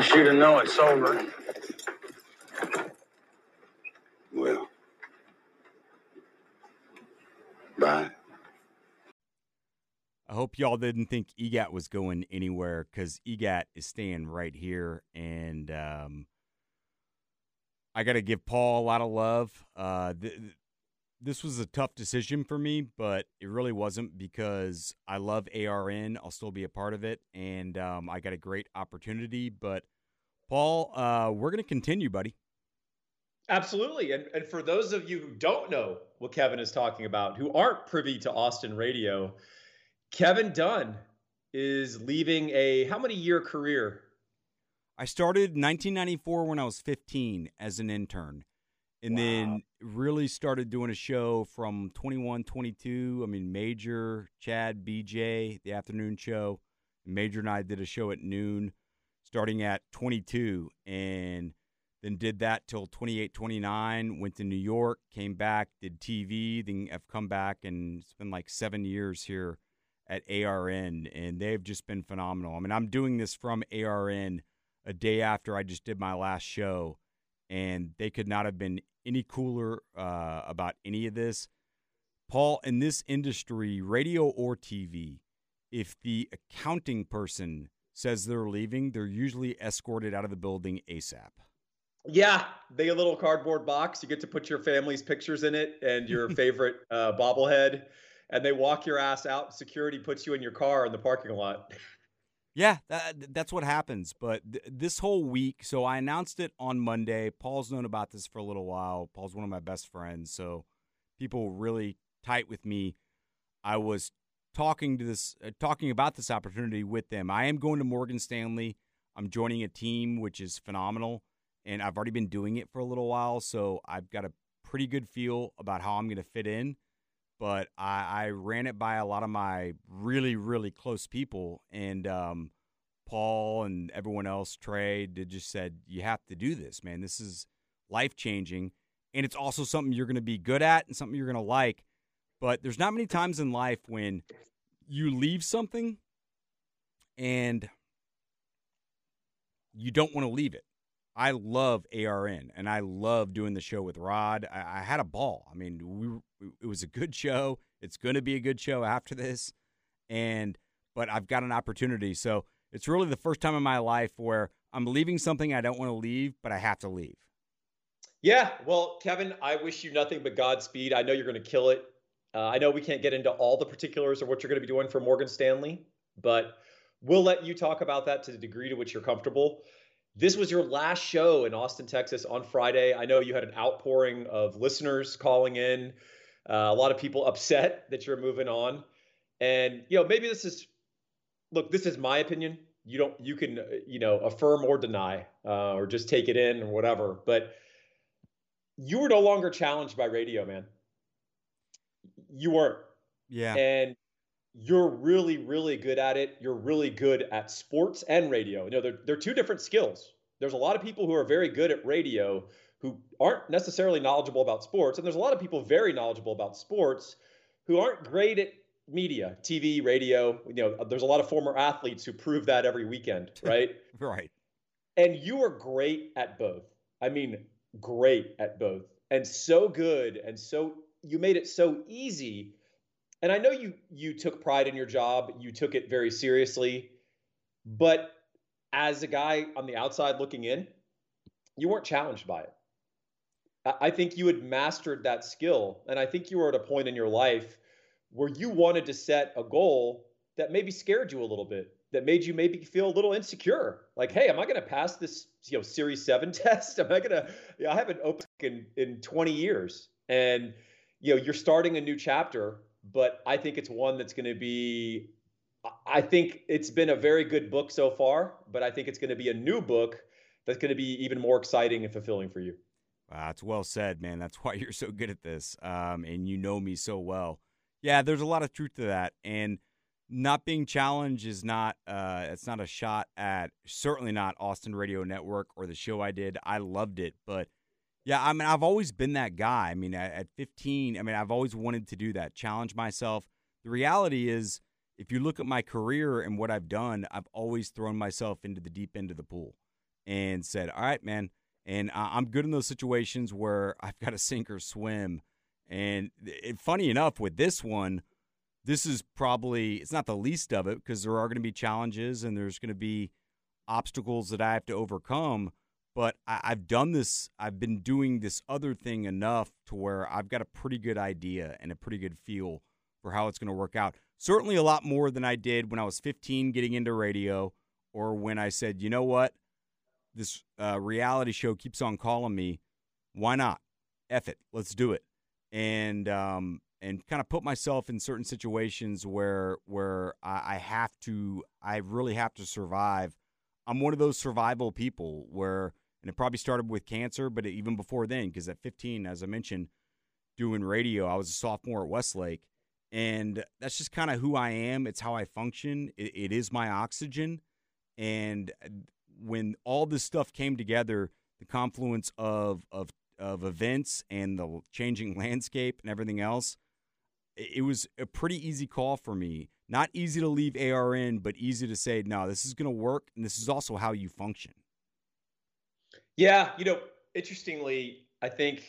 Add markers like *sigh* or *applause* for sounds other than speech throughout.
I want you to know it's over. Well, bye. I hope y'all didn't think EGAT was going anywhere because EGAT is staying right here. And um, I got to give Paul a lot of love. Uh, th- this was a tough decision for me, but it really wasn't because I love ARN. I'll still be a part of it, and um, I got a great opportunity. But Paul, uh, we're going to continue, buddy. Absolutely. And, and for those of you who don't know what Kevin is talking about, who aren't privy to Austin radio, Kevin Dunn is leaving a how many year career? I started 1994 when I was 15 as an intern and wow. then really started doing a show from 21 22 i mean major chad bj the afternoon show major and i did a show at noon starting at 22 and then did that till 28 29 went to new york came back did tv then i've come back and it's been like seven years here at arn and they've just been phenomenal i mean i'm doing this from arn a day after i just did my last show and they could not have been any cooler uh, about any of this. Paul, in this industry, radio or TV, if the accounting person says they're leaving, they're usually escorted out of the building ASAP. Yeah, they get a little cardboard box. You get to put your family's pictures in it and your *laughs* favorite uh, bobblehead, and they walk your ass out. Security puts you in your car in the parking lot. Yeah, that, that's what happens. But th- this whole week, so I announced it on Monday. Paul's known about this for a little while. Paul's one of my best friends, so people really tight with me. I was talking to this, uh, talking about this opportunity with them. I am going to Morgan Stanley. I'm joining a team which is phenomenal, and I've already been doing it for a little while, so I've got a pretty good feel about how I'm going to fit in but I, I, ran it by a lot of my really, really close people. And um, Paul and everyone else, Trey, just said, you have to do this, man. This is life changing. And it's also something you're going to be good at and something you're going to like. But there's not many times in life when you leave something and you don't want to leave it. I love ARN and I love doing the show with Rod. I, I had a ball. I mean, we it was a good show. It's going to be a good show after this, and but I've got an opportunity. So it's really the first time in my life where I'm leaving something I don't want to leave, but I have to leave. Yeah, well, Kevin, I wish you nothing but Godspeed. I know you're going to kill it. Uh, I know we can't get into all the particulars of what you're going to be doing for Morgan Stanley, but we'll let you talk about that to the degree to which you're comfortable. This was your last show in Austin, Texas on Friday. I know you had an outpouring of listeners calling in, uh, a lot of people upset that you're moving on. And, you know, maybe this is, look, this is my opinion. You don't, you can, you know, affirm or deny uh, or just take it in or whatever. But you were no longer challenged by radio, man. You weren't. Yeah. And you're really, really good at it. You're really good at sports and radio. You know, they're, they're two different skills. There's a lot of people who are very good at radio who aren't necessarily knowledgeable about sports. And there's a lot of people very knowledgeable about sports who aren't great at media, TV, radio. You know, there's a lot of former athletes who prove that every weekend, *laughs* right? right. And you are great at both. I mean, great at both. And so good and so you made it so easy and I know you you took pride in your job, you took it very seriously, but as a guy on the outside looking in, you weren't challenged by it. I think you had mastered that skill, and I think you were at a point in your life where you wanted to set a goal that maybe scared you a little bit, that made you maybe feel a little insecure. Like, hey, am I going to pass this, you know, Series Seven *laughs* test? Am I going to? You know, I haven't opened in in 20 years, and you know, you're starting a new chapter but I think it's one that's going to be. I think it's been a very good book so far, but I think it's going to be a new book that's going to be even more exciting and fulfilling for you. That's well said, man. That's why you're so good at this, um, and you know me so well. Yeah, there's a lot of truth to that, and not being challenged is not uh, it's not a shot at certainly not Austin Radio Network or the show I did. I loved it, but yeah, I mean, I've always been that guy. I mean, at 15, I mean, I've always wanted to do that, challenge myself. The reality is, if you look at my career and what I've done, I've always thrown myself into the deep end of the pool. and said, "All right, man." And I'm good in those situations where I've got to sink or swim. And it, funny enough, with this one, this is probably it's not the least of it because there are going to be challenges and there's going to be obstacles that I have to overcome. But I, I've done this. I've been doing this other thing enough to where I've got a pretty good idea and a pretty good feel for how it's going to work out. Certainly a lot more than I did when I was 15 getting into radio or when I said, you know what, this uh, reality show keeps on calling me. Why not? F it. Let's do it. And um, and kind of put myself in certain situations where where I, I have to, I really have to survive. I'm one of those survival people where, and it probably started with cancer, but even before then, because at 15, as I mentioned, doing radio, I was a sophomore at Westlake, and that's just kind of who I am. It's how I function. It, it is my oxygen, and when all this stuff came together, the confluence of of of events and the changing *laughs* landscape and everything else, it was a pretty easy call for me. Not easy to leave ARN, but easy to say, no, this is going to work, and this is also how you function. Yeah, you know, interestingly, I think,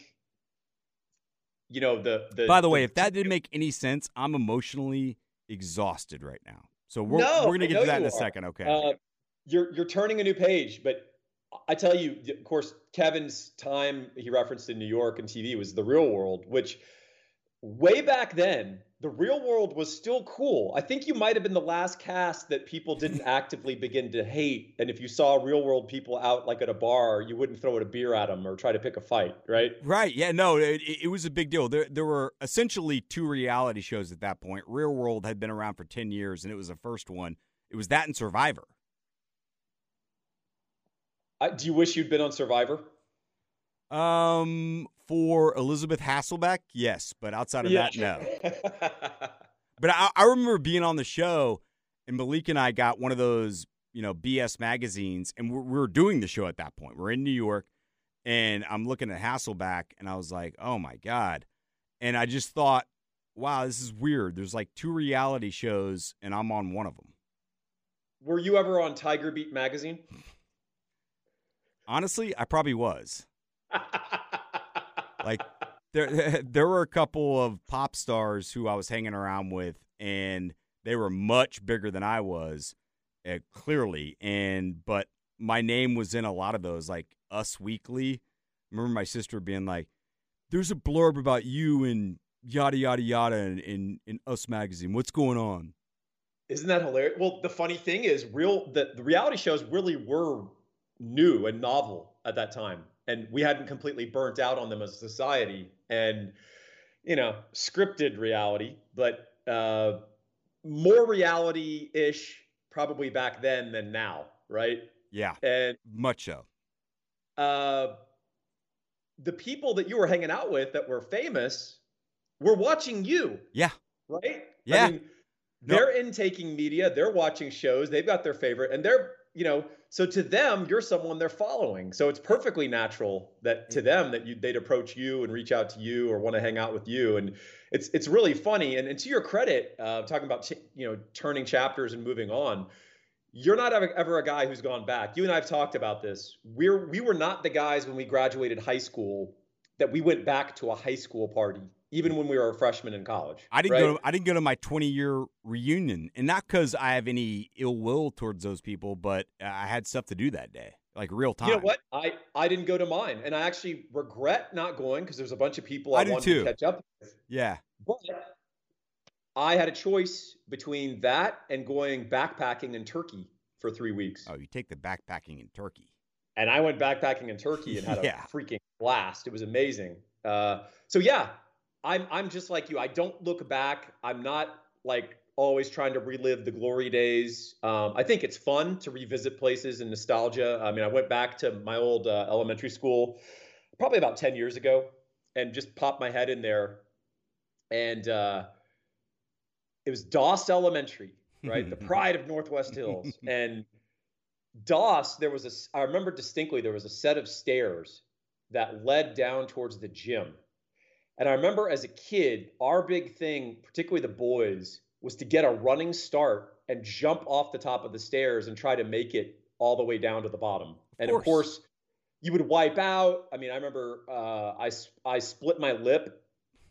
you know, the the. By the, the way, if that didn't make any sense, I'm emotionally exhausted right now. So we're no, we're going to get to that in a are. second, okay? Uh, you're you're turning a new page, but I tell you, of course, Kevin's time he referenced in New York and TV was the real world, which way back then, the real world was still cool. I think you might have been the last cast that people didn't *laughs* actively begin to hate. And if you saw real world people out like at a bar, you wouldn't throw a beer at them or try to pick a fight, right? Right. Yeah. No, it, it was a big deal. There, there were essentially two reality shows at that point. Real World had been around for 10 years, and it was the first one. It was that and Survivor. I, do you wish you'd been on Survivor? Um, for Elisabeth Hasselbeck, yes, but outside of Yeah. that, no. *laughs* But I, I remember being on the show, and Malik and I got one of those, you know, BS magazines, and we're, we were doing the show at that point. We're in New York, and I'm looking at Hasselbeck, and I was like, oh my god, and I just thought, wow, this is weird. There's like two reality shows, and I'm on one of them. Were you ever on Tiger Beat magazine? Honestly, I probably was. Like there *laughs* there were a couple of pop stars who I was hanging around with and they were much bigger than I was uh, clearly and but my name was in a lot of those like Us Weekly. I remember my sister being like there's a blurb about you and yada yada yada in, in, in Us magazine. What's going on? Isn't that hilarious? Well, the funny thing is, real the, the reality shows really were new and novel at that time, and we hadn't completely burnt out on them as a society. And you know, scripted reality, but uh, more reality-ish probably back then than now, right? Yeah, And much so. uh, the people that you were hanging out with that were famous were watching you, Yeah. right? Yeah. I mean, No. they're intaking media, they're watching shows, they've got their favorite, and they're, you know, so to them, you're someone they're following. So it's perfectly natural that to them that you they'd approach you and reach out to you or want to hang out with you. And it's it's really funny. And, and to your credit, uh, talking about ch- you know turning chapters and moving on, you're not ever, ever a guy who's gone back. You and I've talked about this. We're we were not the guys when we graduated high school that we went back to a high school party, even when we were a freshman in college. I didn't right? go. To, I didn't go to my 20 year reunion, and not because I have any ill will towards those people, but I had stuff to do that day, like real time. You know what? I I didn't go to mine, and I actually regret not going because there's a bunch of people I I, wanted too. to catch up with. Yeah, But I had a choice between that and going backpacking in Turkey for three weeks. Oh, you take the backpacking in Turkey. and I went backpacking in Turkey and had *laughs* Yeah. a freaking blast. It was amazing. Uh, so yeah, I'm I'm just like you. I don't look back. I'm not like always trying to relive the glory days. Um, I think it's fun to revisit places and nostalgia. I mean, I went back to my old uh, elementary school probably about ten years ago and just popped my head in there, and uh, it was Doss Elementary, right? the *laughs* pride of Northwest Hills, and Doss, there was a, I remember distinctly, there was a set of stairs that led down towards the gym. And I remember as a kid, our big thing, particularly the boys, was to get a running start and jump off the top of the stairs and try to make it all the way down to the bottom. And course. of course, you would wipe out. I mean, I remember uh, I I split my lip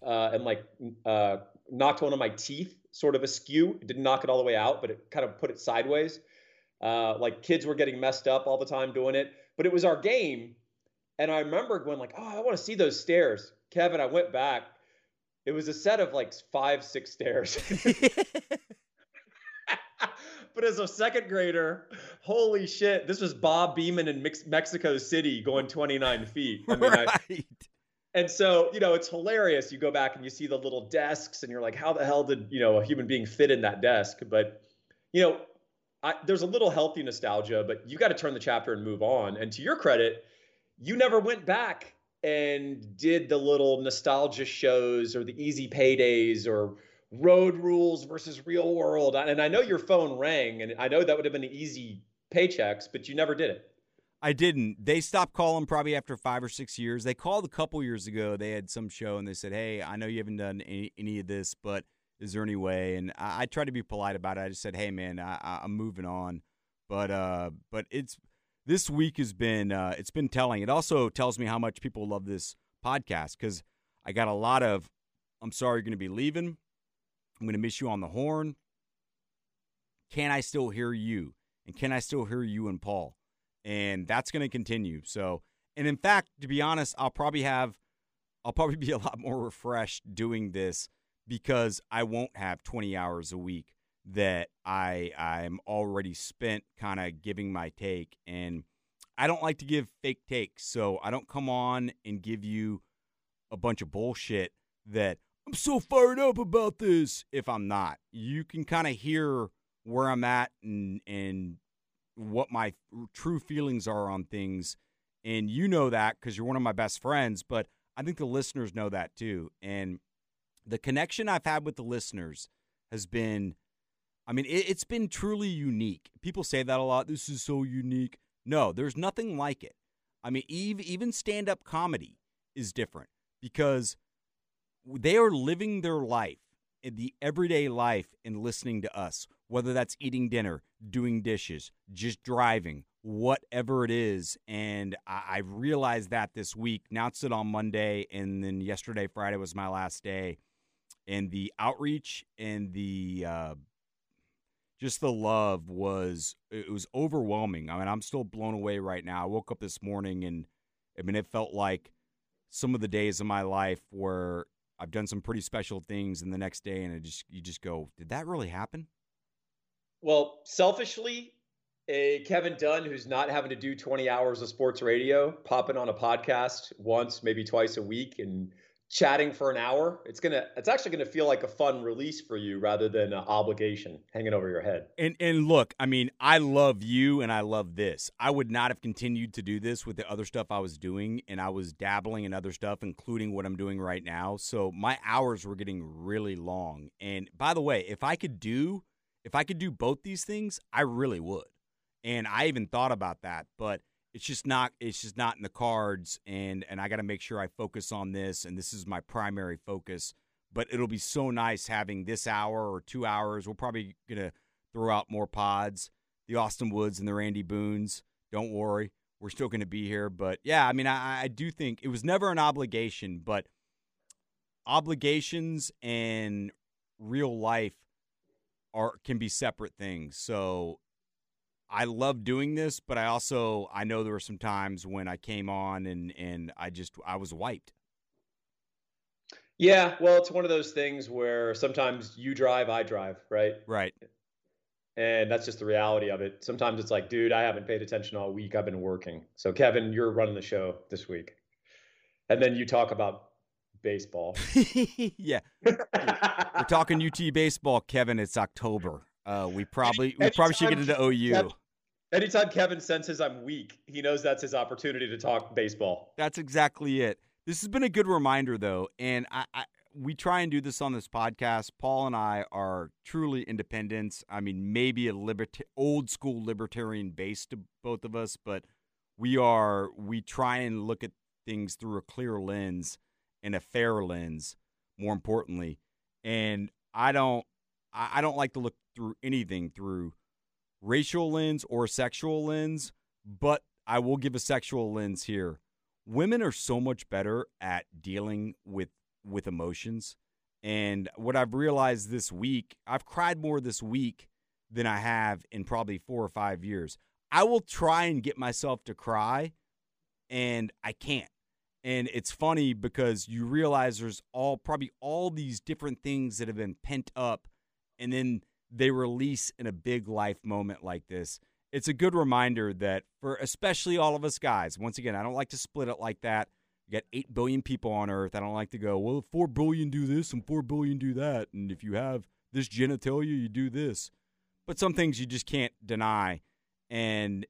uh, and like uh, knocked one of my teeth sort of askew. It didn't knock it all the way out, but it kind of put it sideways. Uh, like kids were getting messed up all the time doing it, but it was our game. And I remember going like, "Oh, I want to see those stairs." Kevin, I went back. It was a set of like five, six stairs. *laughs* but as a second grader, holy shit, this was Bob Beamon in Mex- Mexico City going 29 feet. I mean, I, and so, you know, it's hilarious. You go back and you see the little desks and you're like, how the hell did, you know, a human being fit in that desk? But, you know, I, there's a little healthy nostalgia, but you got to turn the chapter and move on. And to your credit, you never went back and did the little nostalgia shows or the easy paydays or road rules versus real world. And I know your phone rang and I know that would have been easy paychecks, but you never did it. I didn't. They stopped calling probably after five or six years. They called a couple years ago. They had some show and they said, "Hey, I know you haven't done any, any of this, but is there any way?" And I, I tried to be polite about it. I just said, "Hey, man, I, I'm moving on." But uh, but it's this week has been uh, it's been telling. It also tells me how much people love this podcast because I got a lot of. I'm sorry you're going to be leaving. I'm going to miss you on the horn. Can I still hear you? And can I still hear you and Paul? and that's going to continue. So, and in fact, to be honest, I'll probably have, I'll probably be a lot more refreshed doing this because I won't have 20 hours a week that I I'm already spent kind of giving my take and I don't like to give fake takes. So, I don't come on and give you a bunch of bullshit that I'm so fired up about this if I'm not. You can kind of hear where I'm at and and what my true feelings are on things. And you know that because you're one of my best friends, but I think the listeners know that too. And the connection I've had with the listeners has been, I mean, it, has been truly unique. People say that a lot. This is so unique. No, there's nothing like it. I mean, even stand up comedy is different because they are living their life in the everyday life and listening to us, whether that's eating dinner, doing dishes, just driving, whatever it is. And I, I realized that this week. Announced it on Monday, and then yesterday, Friday was my last day. And the outreach and the uh, just the love was it was overwhelming. I mean, I'm still blown away right now. I woke up this morning and I mean, it felt like some of the days of my life where I've done some pretty special things, and the next day, and it just you just go, did that really happen? Well, selfishly, a Kevin Dunn who's not having to do 20 hours of sports radio, popping on a podcast once, maybe twice a week, and chatting for an hour, it's gonna it's actually gonna feel like a fun release for you rather than an obligation hanging over your head. And and look, I mean, I love you and I love this. I would not have continued to do this with the other stuff I was doing, and I was dabbling in other stuff, including what I'm doing right now. So my hours were getting really long. And by the way, if I could do if I could do both these things, I really would. And I even thought about that, but it's just not it's just not in the cards and and I got to make sure I focus on this and this is my primary focus but it'll be so nice having this hour or 2 hours. We're probably going to throw out more pods the Austin Woods and the Randy Boones. Don't worry we're still going to be here but yeah I mean I I do think it was never an obligation but obligations and real life are can be separate things so I love doing this, but I also I know there were some times when I came on and and I just I was wiped. Yeah, well, it's one of those things where sometimes you drive, I drive, right? Right. And that's just the reality of it. Sometimes it's like, dude, I haven't paid attention all week. I've been working. So, Kevin, you're running the show this week. And then you talk about baseball. *laughs* yeah. We're talking UT baseball, Kevin. It's October. Uh, we probably we probably should get into OU. Anytime Kevin senses I'm weak, he knows that's his opportunity to talk baseball. That's exactly it. This has been a good reminder, though, and I, I we try and do this on this podcast. Paul and I are truly independents. I mean, maybe a liberta- old school libertarian base to both of us, but we are we try and look at things through a clear lens and a fair lens. More importantly, and I don't I don't like to look through anything through racial lens or sexual lens, but I will give a sexual lens here. Women are so much better at dealing with with emotions. And what I've realized this week, I've cried more this week than I have in probably 4 or 5 years. I will try and get myself to cry and I can't. And it's funny because you realize there's all probably all these different things that have been pent up and then they release in a big life moment like this. It's a good reminder that for especially all of us guys, once again, I don't like to split it like that. You got 8 billion people on earth. I don't like to go, well, 4 billion do this and 4 billion do that. And if you have this genitalia, you do this. But some things you just can't deny. And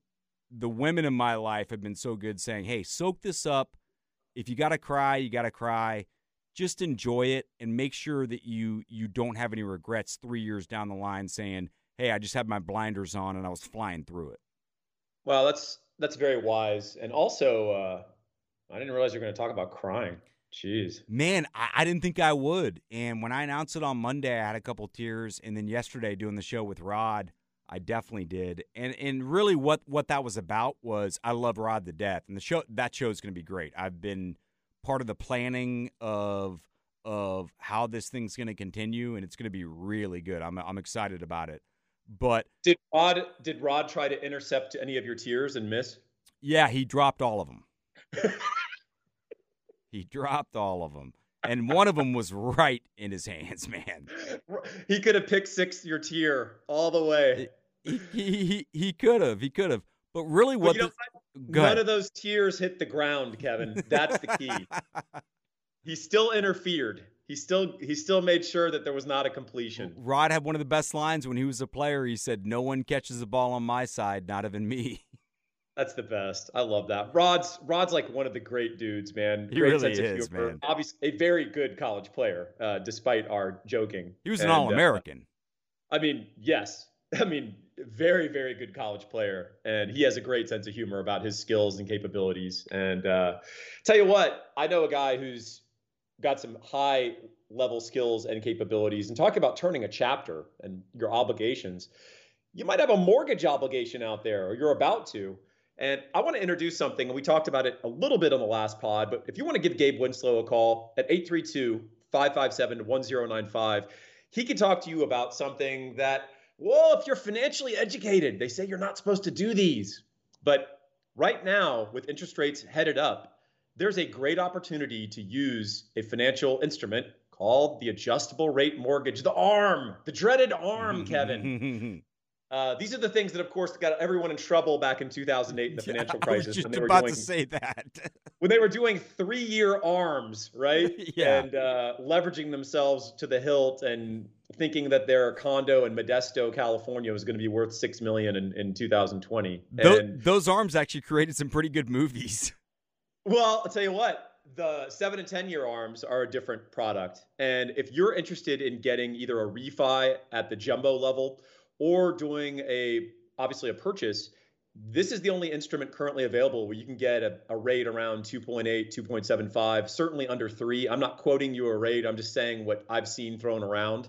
the women in my life have been so good saying, hey, soak this up. If you got to cry, you got to cry. Just enjoy it and make sure that you you don't have any regrets 3 years down the line saying, "Hey, I just had my blinders on and I was flying through it." Well, that's that's very wise. And also uh I didn't realize you were going to talk about crying. Jeez. Man, I, I, didn't think I would. And when I announced it on Monday, I had a couple tears. And then yesterday, doing the show with Rod, I definitely did. And and really, what what that was about was I love Rod to death, and the show that show is going to be great. I've been part of the planning of of how this thing's going to continue, and it's going to be really good. I'm I'm excited about it. But did Rod did Rod try to intercept any of your tears and miss? Yeah, he dropped all of them. *laughs* he dropped all of them. And one of them was right in his hands, man. He could have picked six your tier all the way. He he he, he could have. He could have. But really, what? Well, the, none of those tears hit the ground, Kevin. That's the key. *laughs* he still interfered. He still he still made sure that there was not a completion. Rod had one of the best lines when he was a player. He said, "No one catches the ball on my side, not even me." *laughs* That's the best. I love that. Rod's Rod's like one of the great dudes, man. He great really is, man. Obviously, a very good college player, uh, despite our joking. He was an All American. Uh, I mean, yes. *laughs* I mean, very, very good college player, and he has a great sense of humor about his skills and capabilities. And uh, tell you what, I know a guy who's got some high level skills and capabilities. And talk about turning a chapter and your obligations. You might have a mortgage obligation out there, or you're about to. And I want to introduce something, and we talked about it a little bit on the last pod, but if you want to give Gabe Winslow a call at 832 557 1095, he can talk to you about something that, well, if you're financially educated, they say you're not supposed to do these. But right now, with interest rates headed up, there's a great opportunity to use a financial instrument called the adjustable rate mortgage, the ARM, the dreaded ARM, *laughs* Kevin. Uh, these are the things that, of course, got everyone in trouble back in 2008 in the *laughs* financial yeah, crisis. I was just when they about were doing, to say that. *laughs* when they were doing three-year arms, right? yeah. And uh, leveraging themselves to the hilt and thinking that their condo in Modesto, California, was going to be worth six million in, in 2020. Those, those arms actually created some pretty good movies. *laughs* Well, I'll tell you what, the seven and 10 year arms are a different product. And if you're interested in getting either a refi at the jumbo level or doing a, obviously a purchase, this is the only instrument currently available where you can get a, a rate around 2.8, 2.75, certainly under three. I'm not quoting you a rate, I'm just saying what I've seen thrown around.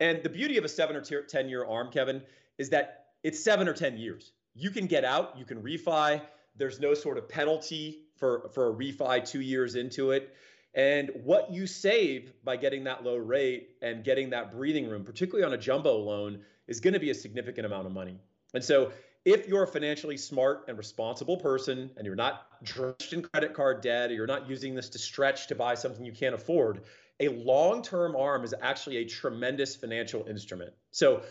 And the beauty of a seven or 10 year arm, Kevin, is that it's seven or 10 years. You can get out, you can refi. There's no sort of penalty for for a refi two years into it. And what you save by getting that low rate and getting that breathing room, particularly on a jumbo loan, is going to be a significant amount of money. And so, if you're a financially smart and responsible person and you're not drenched in credit card debt or you're not using this to stretch to buy something you can't afford, a long term arm is actually a tremendous financial instrument. So,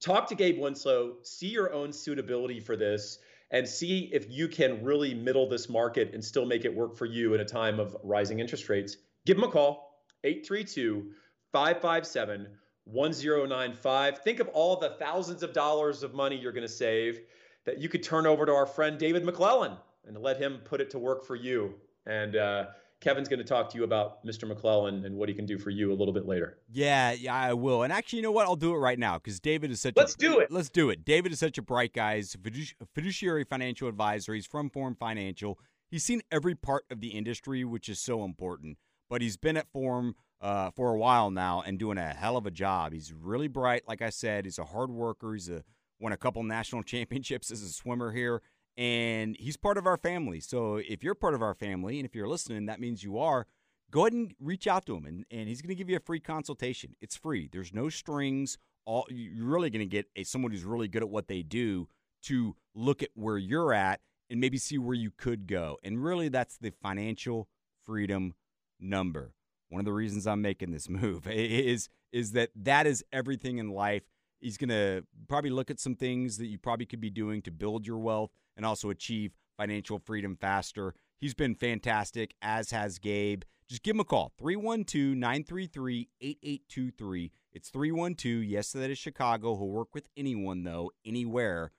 talk to Gabe Winslow, see your own suitability for this and see if you can really middle this market and still make it work for you in a time of rising interest rates. Give them a call, 832 557 1095. Think of all the thousands of dollars of money you're going to save that you could turn over to our friend David McClellan and let him put it to work for you. And uh, Kevin's going to talk to you about Mr. McClellan and what he can do for you a little bit later. Yeah, yeah, I will. And actually, you know what? I'll do it right now because David is such. Let's a, do it. Let's do it. David is such a bright guy. He's a fiduciary financial advisor. He's from Forum Financial. He's seen every part of the industry, which is so important. But he's been at Forum uh, for a while now and doing a hell of a job. He's really bright, like I said. He's a hard worker. He's a won a couple national *laughs* championships as a swimmer here, and he's part of our family. So if you're part of our family, and if you're listening, that means you are. Go ahead and reach out to him, and, and he's going to give you a free consultation. It's free. There's no strings. All you're really going to get a someone who's really good at what they do to look at where you're at and maybe see where you could go. And really, that's the financial freedom number. One of the reasons I'm making this *laughs* move is is that that is everything in life. He's going to probably look at some things that you probably could be doing to build your wealth and also achieve financial freedom faster. He's been fantastic, as has Gabe. Just give him a call 312 933 8823. It's 312. Yes, that is Chicago. He'll work with anyone, though, anywhere.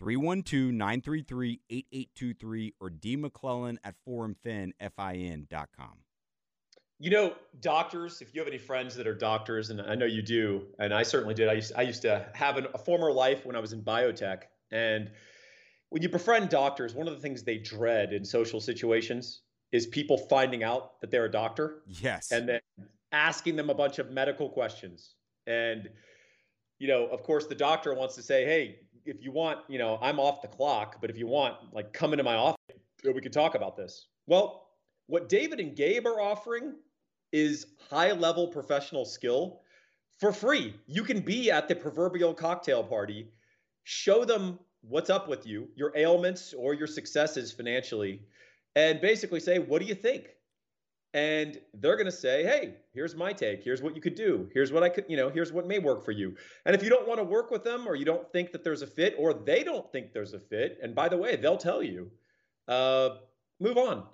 312 933 8823 or D McClellan at forumfin.com. You know, doctors, if you have any friends that are doctors, and I know you do, and I certainly did. I used, I used to have an, a former life when I was in biotech. And when you befriend doctors, one of the things they dread in social situations is people finding out that they're a doctor. Yes. And then asking them a bunch of medical questions. And, you know, of course, the doctor wants to say, hey, if you want, you know, I'm off the clock, but if you want, like, come into my office, we could talk about this. Well, what David and Gabe are offering is high level professional skill for free. You can be at the proverbial cocktail party, show them what's up with you, your ailments or your successes financially, and basically say, What do you think? And they're going to say, Hey, here's my take. Here's what you could do. Here's what I could, you know, here's what may work for you. And if you don't want to work with them or you don't think that there's a fit or they don't think there's a fit, and by the way, they'll tell you, uh, move on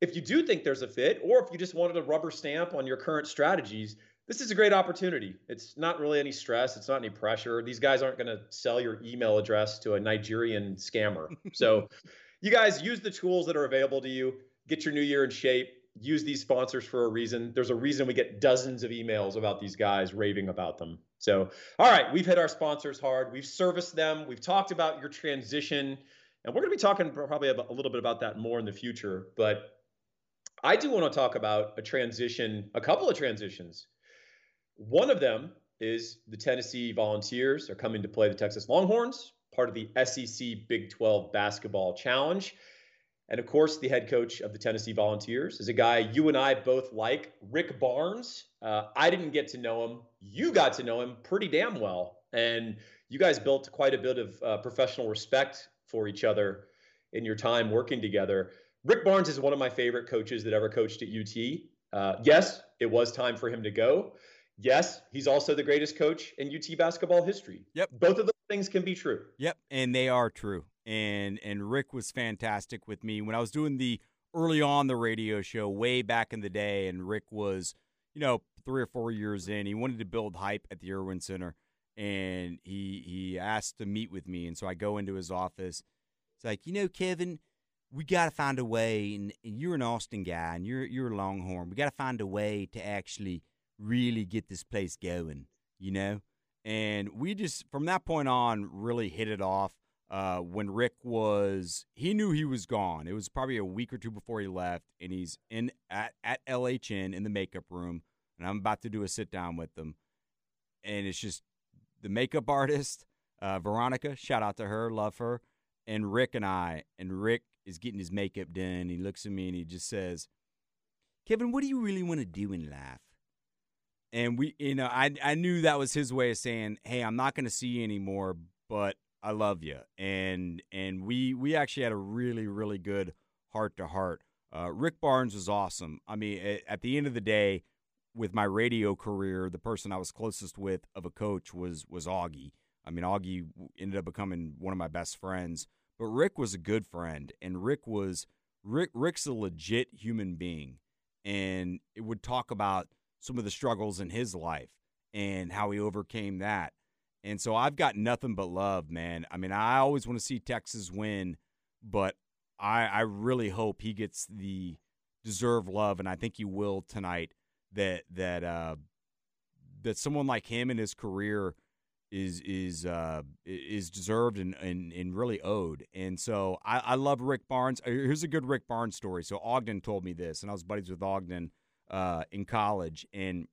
if you do think there's a fit, or if you just wanted a rubber stamp on your current strategies, this is a great opportunity. It's not really any stress, it's not any pressure. These guys aren't going to sell your email address to a Nigerian scammer. *laughs* so, you guys use the tools that are available to you, get your new year in shape. Use these sponsors for a reason. There's a reason we get dozens of emails about these guys raving about them. So, all right, we've hit our sponsors hard. We've serviced them. We've talked about your transition, and we're going to be talking probably a little bit about that more in the future. But I do want to talk about a transition, a couple of transitions. One of them is the Tennessee Volunteers are coming to play the Texas Longhorns, part of the SEC Big 12 Basketball Challenge. And of course, the head coach of the Tennessee Volunteers is a guy you and I both like, Rick Barnes. Uh, I didn't get to know him. You got to know him pretty damn well. And you guys built quite a bit of uh, professional respect for each other in your time working together. Rick Barnes is one of my favorite coaches that ever coached at UT. Uh, yes, it was time for him to go. Yes, he's also the greatest coach in UT basketball history. Yep. Both of those things can be true. Yep, and they are true. And and Rick was fantastic with me when I was doing the early on the radio show way back in the day and Rick was, you know, 3 or 4 years in. He wanted to build hype at the Erwin Center and he he asked to meet with me and so I go into his office. It's like, "You know, Kevin, we got to find a way, and, and, you're an Austin guy, and you're you're a Longhorn. We got to find a way to actually really get this place going, you know. And we just from that point on really hit it off. Uh, when Rick was, he knew he was gone. It was probably a week or two before he left, and he's in at at LHN in the makeup room, and I'm about to do a sit down with them, and it's just the makeup artist, uh, Veronica. Shout out to her, love her, and Rick and I, and Rick is getting his makeup done. He looks at me and he just says, Kevin, what do you really want to do in life? And we, you know, I, I knew that was his way of saying, Hey, I'm not going to see you anymore, but I love you. And, and we, we actually had a really, really good heart to heart. Uh, Rick Barnes was awesome. I mean, at, at the end of the day, with my radio career, the person I was closest with of a coach was, was Augie. I mean, Augie ended up becoming one of my best friends. But Rick was a good friend, and Rick was Rick. Rick's a legit human being, and it would talk about some of the struggles in his life and how he overcame that. And so I've got nothing but love, man. I mean, I always want to see Texas win, but I, I really hope he gets the deserved love, and I think he will tonight. That that uh, that someone like him in his career is is uh, is deserved and, and, and really owed. And so I, I love Rick Barnes. Here's a good Rick Barnes story. So Ogden told me this, and I was buddies with Ogden uh, in college, and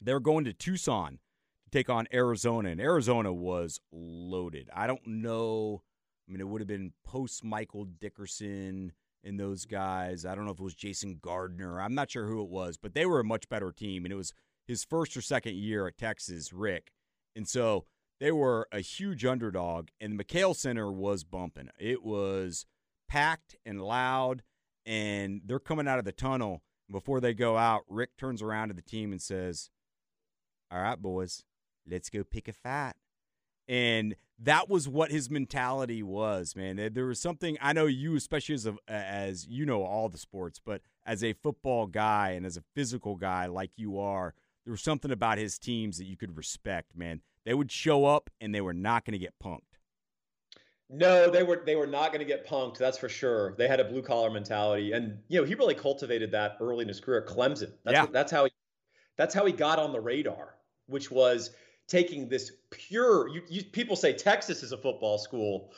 they were going to Tucson to take on Arizona, and Arizona was loaded. I don't know. I mean, it would have been post Michael Dickerson and those guys. I don't know if it was Jason Gardner. I'm not sure who it was, but they were a much better team, and it was his first or second year at Texas, Rick. And so they were a huge underdog, and the McKale Center was bumping. It was packed and loud, and they're coming out of the tunnel. Before they go out, Rick turns around to the team and says, All right, boys, let's go pick a fight. And that was what his mentality was, man. There was something I know you, especially as a, as you know all the sports, but as a football guy and as a physical guy like you are, there was something about his teams that you could respect, man. They would show up and they were not going to get punked. No, they were they were not going to get punked. That's for sure. They had a blue collar mentality, and you know he really cultivated that early in his career at Clemson. That's yeah. That's how he that's how he got on the radar, which was taking this pure. You, you, people say Texas is a football school.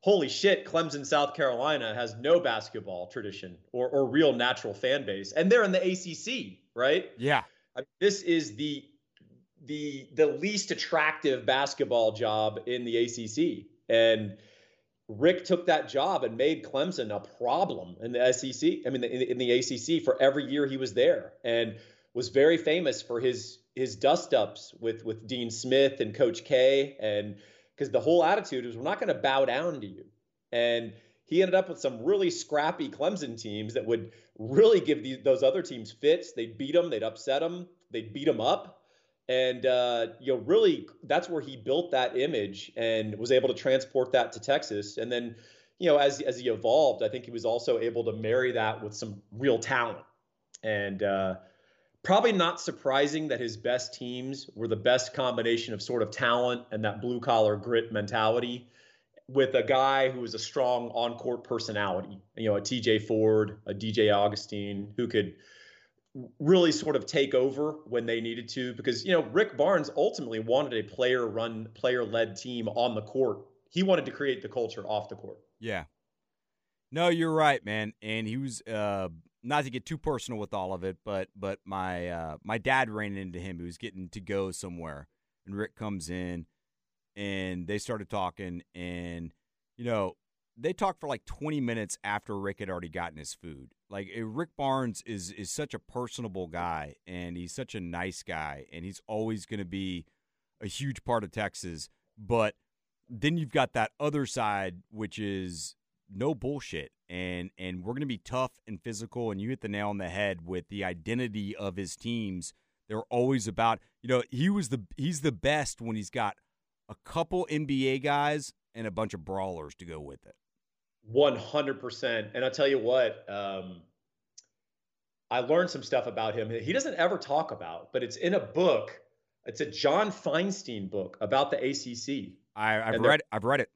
Holy shit, Clemson, South Carolina has no basketball tradition or or real natural fan base, and they're in the ACC, right? Yeah. I mean, this is the the the least attractive basketball job in the ACC, and Rick took that job and made Clemson a problem in the SEC. I mean, in, the ACC for every year he was there, and was very famous for his his dust ups with with Dean Smith and Coach K, and because the whole attitude was we're not going to bow down to you, and he ended up with some really scrappy Clemson teams that would really give these, those other teams fits. They'd beat them, they'd upset them, they'd beat them up, and uh, you know really that's where he built that image and was able to transport that to Texas. And then you know as as he evolved I think he was also able to marry that with some real talent. And uh, probably not surprising that his best teams were the best combination of sort of talent and that blue collar grit mentality with a guy who was a strong on court personality. You know a TJ Ford a DJ Augustin who could really sort of take over when they needed to because you know Rick Barnes ultimately wanted a player run player led team on the court. He wanted to create the culture off the court. Yeah. No, you're right, man. And he was uh not to get too personal with all of it, but but my uh my dad ran into him. He was getting to go somewhere and Rick comes in and they started talking and you know, they talked for like 20 minutes after Rick had already gotten his food. Like eh, Rick Barnes is is such a personable guy and he's such a nice guy and he's always going to be a huge part of Texas, but then you've got that other side which is no bullshit and and we're going to be tough and physical and you hit the nail on the head with the identity of his teams. They're always about, you know, he was the he's the best when he's got a couple NBA guys and a bunch of brawlers to go with it. 100%. And I'll tell you what, um, I learned some stuff about him. He doesn't ever talk about, but it's in a book. It's a John Feinstein book about the ACC. I, have read. I've read it.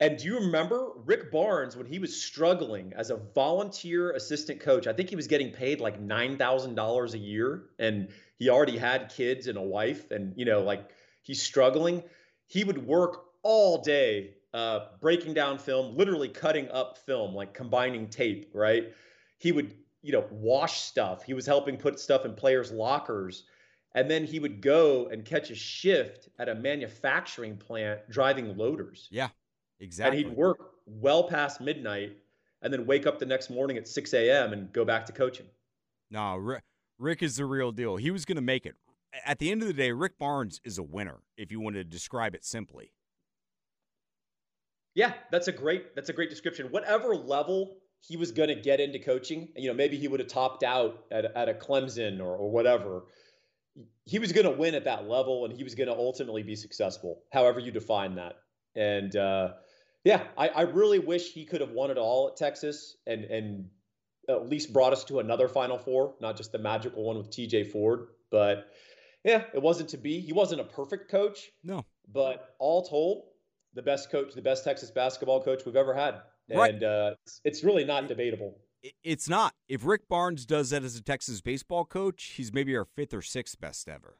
And do you remember Rick Barnes when he was struggling as a volunteer assistant coach? I think he was getting paid like nine thousand dollars a year, and he already had kids and a wife, and you know, like he's struggling. He would work all day uh, breaking down film, literally cutting up film, like combining tape, right? He would, you know, wash stuff. He was helping put stuff in players' lockers. And then he would go and catch a shift at a manufacturing plant driving loaders. Yeah, exactly. And he'd work well past midnight and then wake up the next morning at 6 a.m. and go back to coaching. No, Rick, Rick is the real deal. He was going to make it. At the end of the day, Rick Barnes is a winner, if you want to describe it simply. Yeah, that's a great that's a great description. Whatever level he was going to get into coaching, you know, maybe he would have topped out at, at a Clemson or, or whatever. He was going to win at that level, and he was going to ultimately be successful, however you define that. And uh, yeah, I, I really wish he could have won it all at Texas and and at least brought us to another Final Four, not just the magical one with T.J. Ford. But yeah, it wasn't to be. He wasn't a perfect coach. No. But all told, the best coach, the best Texas basketball coach we've ever had. Right. And uh, it's, it's really not debatable. It's not. If Rick Barnes does that as a Texas baseball coach, he's maybe our fifth or sixth best ever.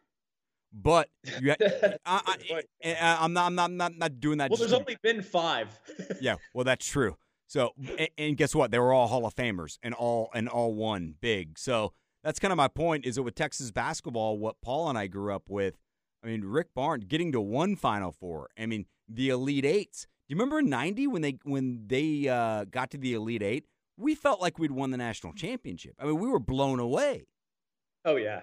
But you, *laughs* I, am not, I'm not, not, not doing that. Well, there's only been five. *laughs* yeah, well, that's true. So, and, and guess what? They were all Hall of Famers and all and all won big. So that's kind of my point. Is that with Texas basketball, what Paul and I grew up with, I mean, Rick Barnes getting to one Final Four. I mean, the Elite Eights. Do you remember '90 when they when they uh, got to the Elite Eight? We felt like we'd won the national championship. I mean, we were blown away. Oh yeah,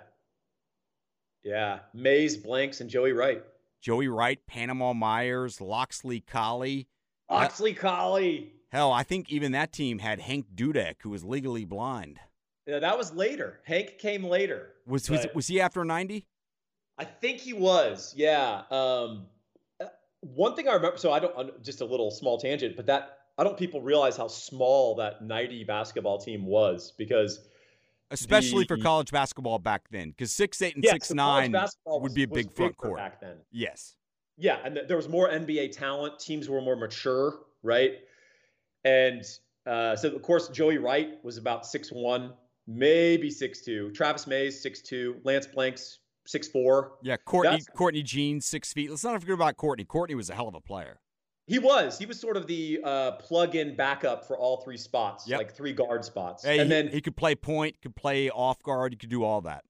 yeah. Mays, Blanks, and Joey Wright. Joey Wright, Panama Myers, Locksley Collie. Oxley Collie. Hell, I think even that team had Hank Dudek, who was legally blind. Yeah, that was later. Hank came later. Was was, was he after '90? I think he was. Yeah. Um, one thing I remember. So I don't. Just a little small tangent, but that I don't. People realize how small that '90 basketball team was because Especially for college basketball back then, because six eight and yeah, 6 so 9 would was- be a big front court. back then. Yes. Yeah, and th- there was more NBA talent. Teams were more mature, right? And uh, so, of course, Joey Wright was about six one, maybe six two. Travis Mays six two. Lance Blanks six four. Yeah, Courtney That's- Courtney Jean, six feet. Let's not forget about Courtney. Courtney was a hell of a player. He was. He was sort of the uh, plug-in backup for all three spots, Yep. like three guard spots. Hey, and he, then he could play point, could play off guard, he could do all that.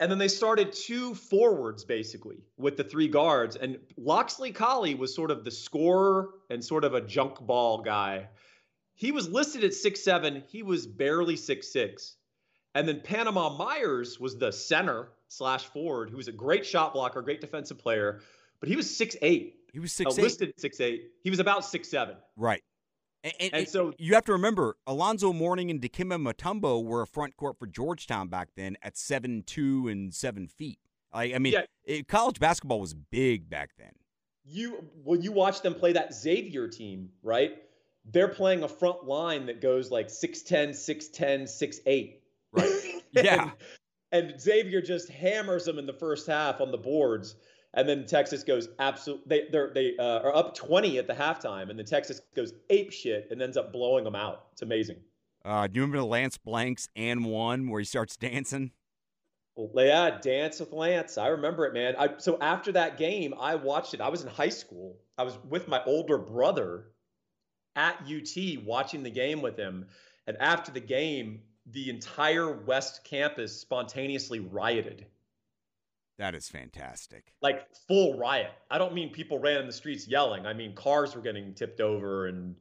and then they started two forwards basically with the three guards. And Locksley Collie was sort of the scorer and sort of a junk ball guy. He was listed at six seven. He was barely six six. And then Panama Myers was the center slash forward, who was a great shot blocker, great defensive player, but he was six eight. He was Uh, six eight. listed six eight. He was about six seven. Right. And, and, And so you have to remember, Alonzo Mourning and Dikembe Mutombo were a front court for Georgetown back then at seven two and seven feet. I, I mean, Yeah. it, college basketball was big back then. you when you watch them play that Xavier team, right? They're playing a front line that goes like 6'10, 6'10, 6'8. Right. *laughs* Yeah. And, Xavier just hammers them in the first half on the boards. And then Texas goes absolute. They they uh, are up 20 at the halftime, and then Texas goes ape shit and ends up blowing them out. It's amazing. Uh, do you remember the Lance Blanks and one where he starts dancing? Well, yeah, dance with Lance. I remember it, man. I, so after that game, I watched it. I was in high school. I was with my older brother at UT watching the game with him. And after the game, the entire West campus spontaneously rioted. That is fantastic. Like full riot. I don't mean people ran in the streets yelling. I mean cars were getting tipped over and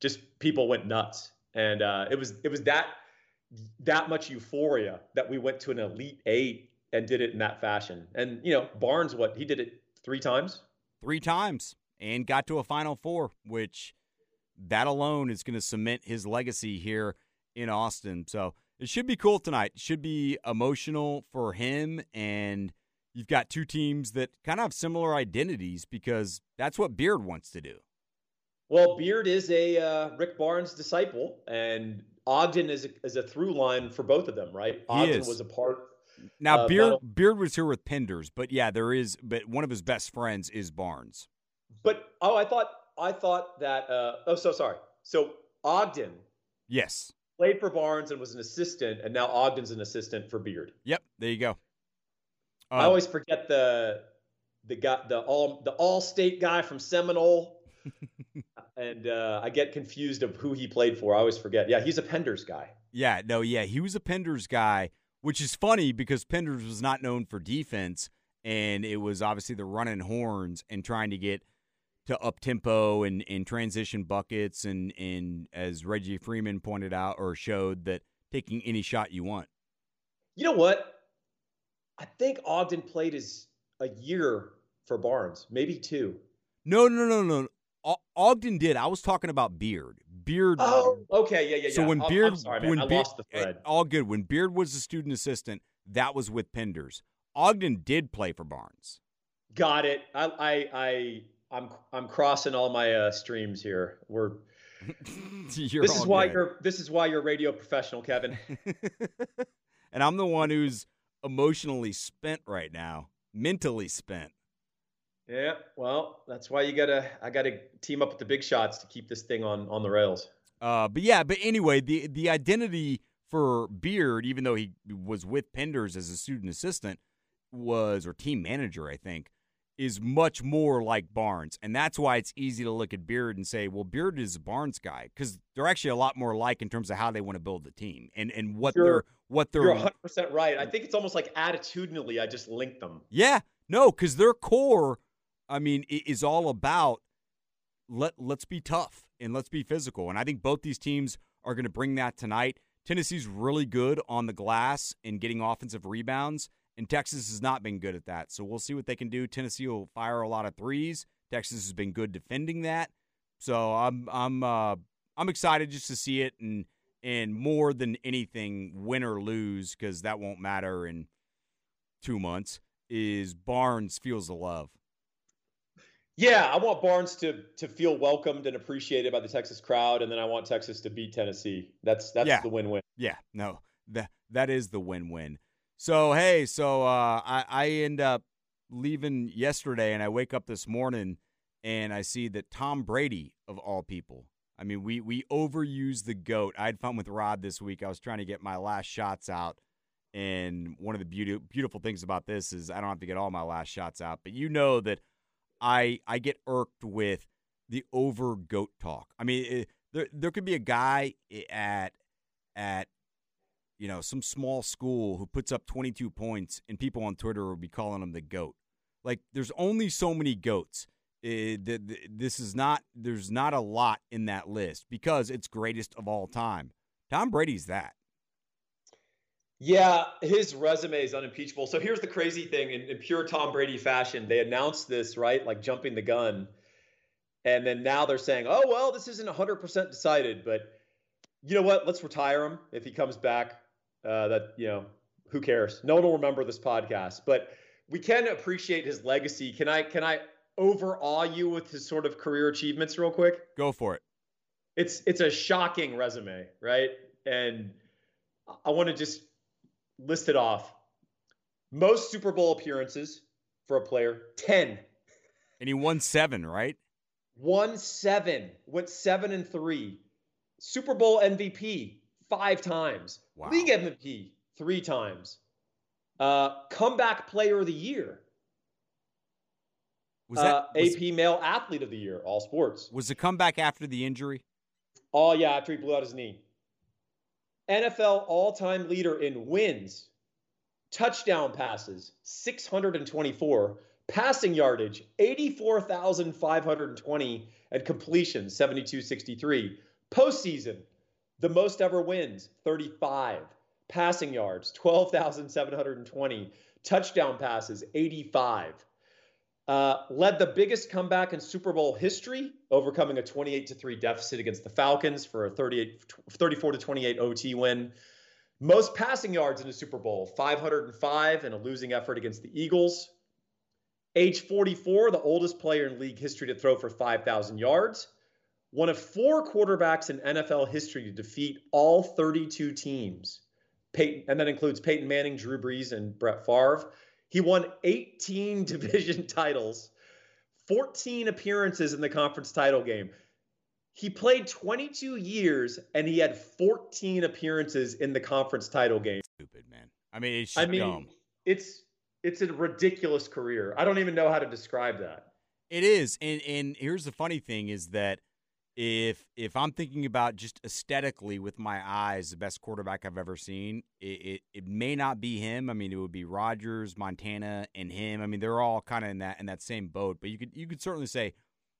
just people went nuts. And uh, it was it was that that much euphoria that we went to an elite eight and did it in that fashion. And you know, Barnes, what he did it three times. Three times and got to a Final Four, which that alone is going to cement his legacy here in Austin. So it should be cool tonight. It should be emotional for him. And you've got two teams that kind of have similar identities because that's what Beard wants to do. Well, Beard is a uh, Rick Barnes disciple, and Ogden is a, is a through line for both of them, right? Ogden was a part. Now Uh, Beard that'll- Beard was here with Penders, but yeah, there is. But one of his best friends is Barnes. But oh, I thought I thought that. Uh, oh, so sorry. So Ogden Yes. Played for Barnes and was an assistant, and now Ogden's an assistant for Beard. Yep. There you go. I Um, always forget the the guy, the all the all state guy from Seminole, *laughs* and uh, I get confused of who he played for. I always forget. Yeah, he's a Penders guy. Yeah, no, yeah, he was a Penders guy, which is funny because Penders was not known for defense, and it was obviously the running horns and trying to get to up tempo and, and transition buckets, and and as Reggie Freeman pointed out or showed that taking any shot you want. You know what? I think Ogden played his a year for Barnes, maybe two. No, no, no, no. O- Ogden did. I was talking about Beard. Beard. Oh, okay, yeah, yeah, yeah. So when I'm- Beard, I'm sorry, when I Beard, eh, thread. all good. When Beard was a student assistant, that was with Penders. Ogden did play for Barnes. Got it. I, I, I, I'm, I'm crossing all my uh, streams here. We're. *laughs* You're this is why good. you're. This is why you're a radio professional, Kevin. *laughs* and I'm the one who's emotionally spent right now, mentally spent. yeah. Well, that's why you gotta. I gotta team up with the big shots to keep this thing on on the rails. Uh, but yeah, but anyway, the the identity for Beard, even though he was with Penders as a student assistant, was or team manager, I think, is much more like Barnes, and that's why it's easy to look at Beard and say, well, Beard is a Barnes guy because they're actually a lot more alike in terms of how they want to build the team and and what You're- they're what they're You're 100 percent right. I think it's almost like attitudinally, I just linked them. Yeah, No, because their core, I mean, is all about let let's be tough and let's be physical. And I think both these teams are going to bring that tonight. Tennessee's really good on the glass and getting offensive rebounds, and Texas has not been good at that. So we'll see what they can do. Tennessee will fire a lot of threes. Texas has been good defending that. So I'm I'm uh, I'm excited just to see it and and more than anything, win or lose, because that won't matter in two months. Is Barnes feels the love. Yeah, I want Barnes to to feel welcomed and appreciated by the Texas crowd, and then I want Texas to beat Tennessee. That's that's yeah. the win-win. Yeah, no, that that is the win-win. So hey, so uh, I I end up leaving yesterday, and I wake up this morning and I see that Tom Brady of all people. I mean, we we overuse the goat. I had fun with Rod this week. I was trying to get my last shots out, and one of the beauty, beautiful things about this is I don't have to get all my last shots out. But you know that I I get irked with the over goat talk. I mean, it, there there could be a guy at at you know some small school who puts up 22 points, and people on Twitter will be calling him the goat. Like, there's only so many goats. Eh, it, this is not there's not a lot in that list because it's greatest of all time. Tom Brady's that. Yeah, his resume is unimpeachable. So here's the crazy thing in, in, pure Tom Brady fashion, they announced this, right? Like jumping the gun. And then now they're saying, oh, well, this isn't 100% decided. But you know what? Let's retire him if he comes back. Uh, that, you know, who cares? No one will remember this podcast. But we can appreciate his legacy. Can I, can I overawe you with his sort of career achievements real quick? Go for it. It's, it's a shocking resume, right? And I want to just list it off most Super Bowl appearances for a player 10. And he won seven, right? Won seven, went seven and three. Super Bowl MVP five times. Wow. League MVP three times. Uh, comeback player of the year. Was that uh, was, AP male athlete of the year, all sports. Was the comeback after the injury? Oh yeah, after he blew out his knee. NFL all time leader in wins, touchdown passes, 624, passing yardage, 84,520, and completion, 7263. Postseason, the most ever wins, 35. Passing yards, 12,720. Touchdown passes, 85. Uh, led the biggest comeback in Super Bowl history, overcoming a 28 to 3 deficit against the Falcons for a 38, 34 to 28 OT win. Most passing yards in a Super Bowl, 505 in a losing effort against the Eagles. Age 44, the oldest player in league history to throw for 5,000 yards. One of four quarterbacks in NFL history to defeat all 32 teams. Peyton, and that includes Peyton Manning, Drew Brees, and Brett Favre. He won 18 *laughs* division titles, 14 appearances in the conference title game. He played 22 years and he had 14 appearances in the conference title game. Stupid man. I mean, it's I mean, dumb. it's it's a ridiculous career. I don't even know how to describe that. It is, and and here's the funny thing is that if if I'm thinking about just aesthetically with my eyes, the best quarterback I've ever seen, it, it, it may not be him. I mean, it would be Rodgers, Montana, and him. I mean, they're all kind of in that in that same boat. But you could you could certainly say,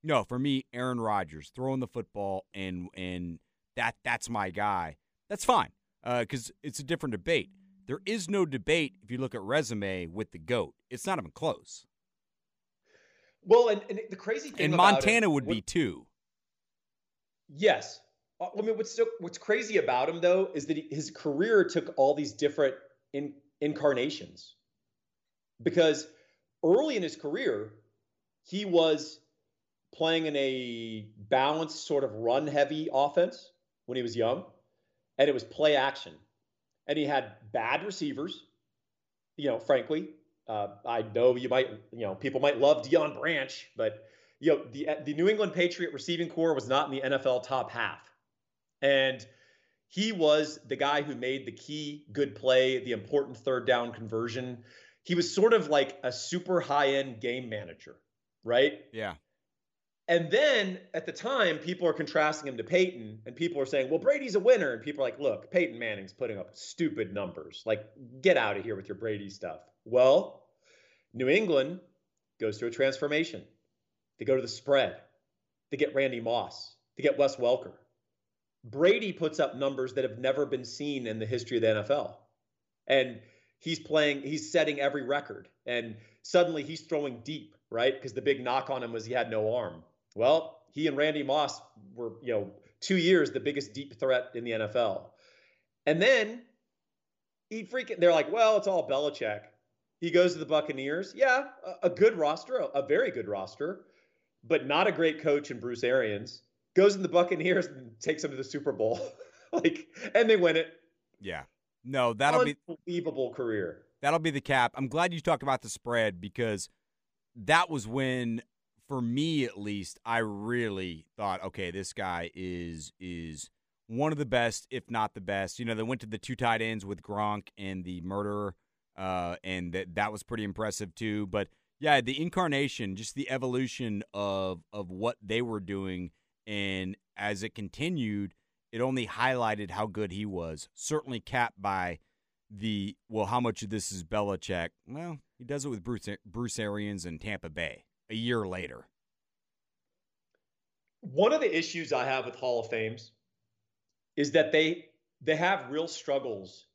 no, for me, Aaron Rodgers throwing the football and and that that's my guy. That's fine because uh, it's a different debate. There is no debate if you look at resume with the goat. It's not even close. Well, and, and the crazy thing, and Montana it, would be too. Yes. Uh, I mean, what's so, what's crazy about him though is that he, his career took all these different in, incarnations. Because early in his career, he was playing in a balanced sort of run heavy offense when he was young, and it was play action. And he had bad receivers. You know, frankly, uh, I know you might, you know, people might love Deion Branch, but you know, the the New England Patriot receiving core was not in the NFL top half. And he was the guy who made the key good play, the important third down conversion. He was sort of like a super high end game manager, right? Yeah. And then at the time, people are contrasting him to Peyton, and people are saying, well, Brady's a winner. And people are like, look, Peyton Manning's putting up stupid numbers. Like, get out of here with your Brady stuff. Well, New England goes through a transformation. They go to the spread. They get Randy Moss. They get Wes Welker. Brady puts up numbers that have never been seen in the history of the NFL. And he's playing, he's setting every record. And suddenly he's throwing deep, right? Because the big knock on him was he had no arm. Well, he and Randy Moss were, you know, two years the biggest deep threat in the NFL. And then he freaking, they're like, well, it's all Belichick. He goes to the Buccaneers. Yeah, a, good roster, a, very good roster, but not a great coach in Bruce Arians. Goes in the Buccaneers and takes them to the Super Bowl. *laughs* like, and they win it. Yeah. No, that'll be unbelievable career. That'll be the cap. I'm glad you talked about the spread because that was when for me at least, I really thought, okay, this guy is is one of the best, if not the best. You know, they went to the two tight ends with Gronk and the murderer, uh, and that that was pretty impressive too. But yeah, the incarnation, just the evolution of of what they were doing, and as it continued, it only highlighted how good he was. Certainly capped by the well, how much of this is Belichick? Well, he does it with Bruce Bruce Arians and Tampa Bay a year later. One of the issues I have with Hall of Fames is that they they have real struggles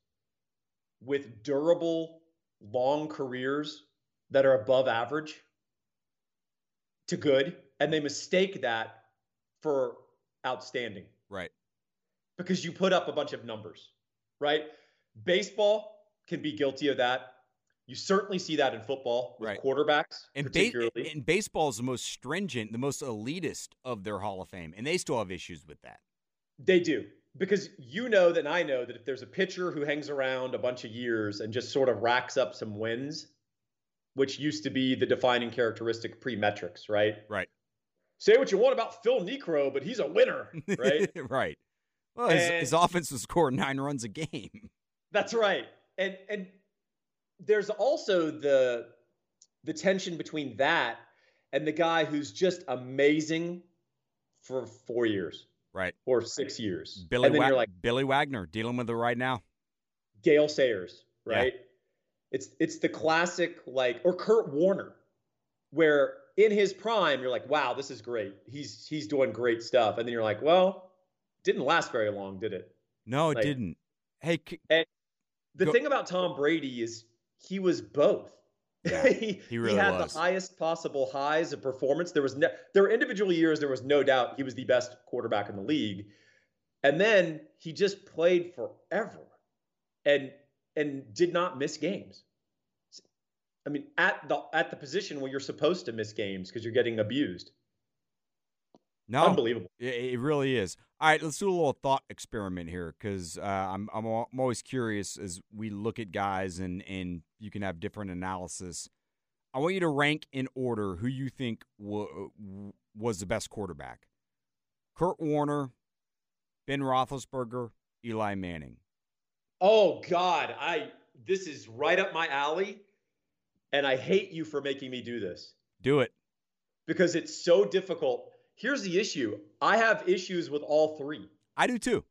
with durable long careers that are above average to good and they mistake that for outstanding. Right. Because you put up a bunch of numbers, right? Baseball can be guilty of that. You certainly see that in football with right. quarterbacks, and particularly. Ba- and baseball is the most stringent, the most elitist of their Hall of Fame, and they still have issues with that. They do because you know that I know that if there's a pitcher who hangs around a bunch of years and just sort of racks up some wins, which used to be the defining characteristic pre-metrics, right? Right. Say what you want about Phil Niekro, but he's a winner, *laughs* right? right. Well, his, his offense was scoring nine runs a game. That's right, and and there's also the the tension between that and the guy who's just amazing for four years, right, or six years. Billy, and then Wa- you're like Billy Wagner dealing with it right now. Gale Sayers, right? Yeah. It's it's the classic like or Kurt Warner, where in his prime you're like, wow, this is great. He's he's doing great stuff, and then you're like, well, didn't last very long, did it? No, it like, didn't. Hey, c- the go- thing about Tom Brady is he was both. Yeah, *laughs* he, he, really he had was. the highest possible highs of performance. There was there were individual years there was no doubt he was the best quarterback in the league, and then he just played forever, and and did not miss games. I mean, at the at the position where you're supposed to miss games because you're getting abused. No, unbelievable. It, really is. All right, let's do a little thought experiment here because uh, I'm, I'm I'm always curious as we look at guys and and you can have different analysis. I want you to rank in order who you think w- was the best quarterback: Kurt Warner, Ben Roethlisberger, Eli Manning. Oh God, I this is right up my alley, and I hate you for making me do this. Do it because it's so difficult Here's the issue. I have issues with all three. I do too.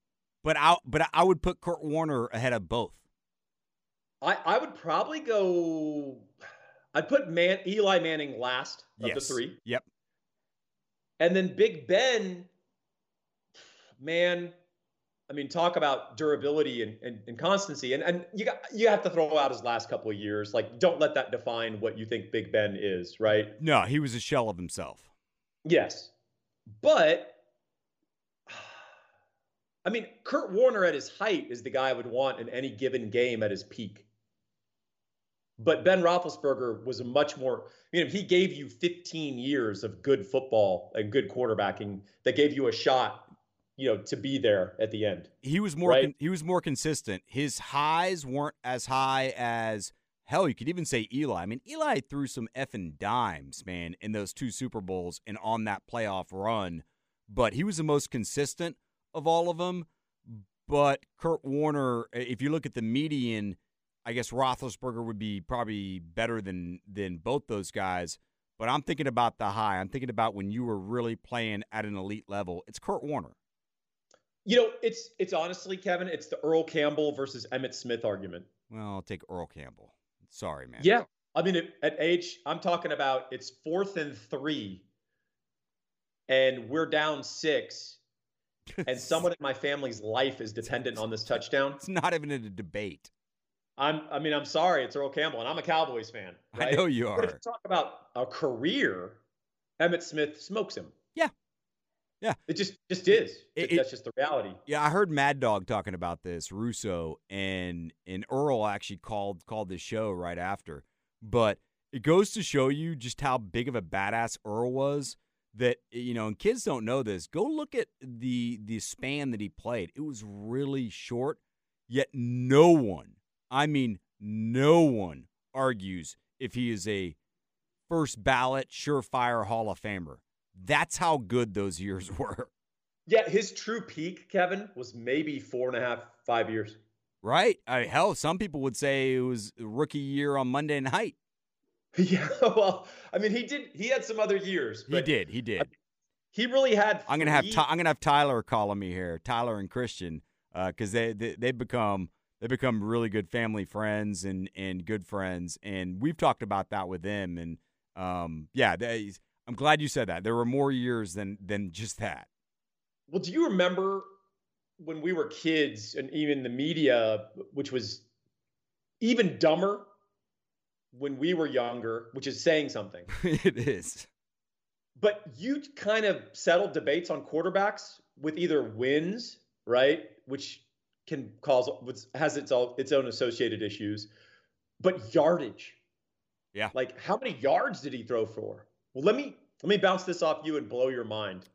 But I but I would put Kurt Warner ahead of both. I, I would probably go I'd put Man Eli Manning last of yes. the three. Yep. And then Big Ben, man, I mean, talk about durability and, and, and, constancy. And, and you got you have to throw out his last couple of years. Like, don't let that define what you think Big Ben is, right? No, he was a shell of himself. Yes. But *sighs* I mean, Kurt Warner at his height is the guy I would want in any given game at his peak. But Ben Roethlisberger was a much more, you know, he gave you 15 years of good football and good quarterbacking that gave you a shot, you know, to be there at the end. He was more right? con- he was more consistent. His highs weren't as high as Hell, you could even say Eli. I mean, Eli threw some effing dimes, man, in those two Super Bowls and on that playoff run. But he was the most consistent of all of them. But Kurt Warner, if you look at the median, I guess Roethlisberger would be probably better than than both those guys. But I'm thinking about the high. I'm thinking about when you were really playing at an elite level. It's Kurt Warner. You know, it's it's honestly, Kevin, it's the Earl Campbell versus Emmitt Smith argument. Well, I'll take Earl Campbell. Sorry, man. Yeah. I mean, at- age, I'm talking about it's fourth and three, and we're down six, *laughs* and someone in my family's life is dependent on this touchdown. It's not even in a debate. I'm, I mean, I'm sorry, it's Earl Campbell, and I'm a Cowboys fan. I know you But if are. you talk about a career, Emmitt Smith smokes him. Yeah. It just just is. It- That's just the reality. Yeah, I heard Mad Dog talking about this, Russo, and and Earl actually called called the show right after. But it goes to show you just how big of a badass Earl was. That you know, and kids don't know this. Go look at the the span that he played. It was really short. Yet no one, I mean, no one argues if he is a first ballot, surefire Hall of Famer. That's how good those years *laughs* were. Yeah, his true peak, Kevin, was maybe four and a half, five years. Right? I, hell, some people would say it was rookie year on Monday night. *laughs* Yeah, well, I mean, he did. He had some other years. He did. He did. He really had. I'm gonna have I'm gonna have Tyler calling me here, Tyler and Christian, because they, they they become they become really good family friends and and good friends, and we've talked about that with them, and um yeah, they, I'm glad you said that. There were more years than than just that. Well, do you remember when we were kids and even the media, which was even dumber when we were younger, which is saying something. *laughs* it is. But you kind of settled debates on quarterbacks with either wins, right, which can cause which has its own, its own associated issues, but yardage. Yeah. Like how many yards did he throw for? Well, let me let me bounce this off you and blow your mind.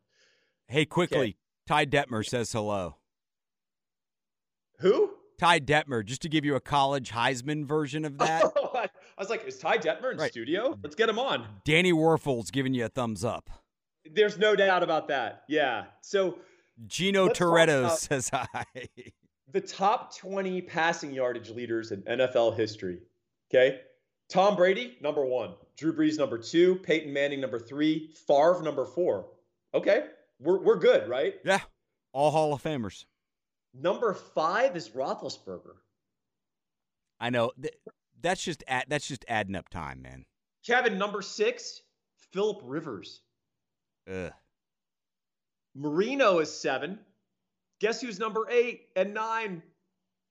Hey, quickly, Ty Detmer says hello. Who? Ty Detmer, just to give you a college Heisman version of that. *laughs* I was like, is Ty Detmer in Right. studio? Let's get him on. Danny Werfel's giving you a thumbs up. There's no doubt about that. Yeah. So Gino Toretto says hi. *laughs* the top 20 passing yardage leaders in NFL history. Okay. Tom Brady, number one. Drew Brees, number two. Peyton Manning, number three. Favre, number four. Okay. We're, we're good, right? yeah, all Hall of Famers. Number five is Roethlisberger. I know. Th- That's just that's just adding up time, man. Kevin, number six, Philip Rivers. Ugh. Marino is seven. Guess who's number eight and nine?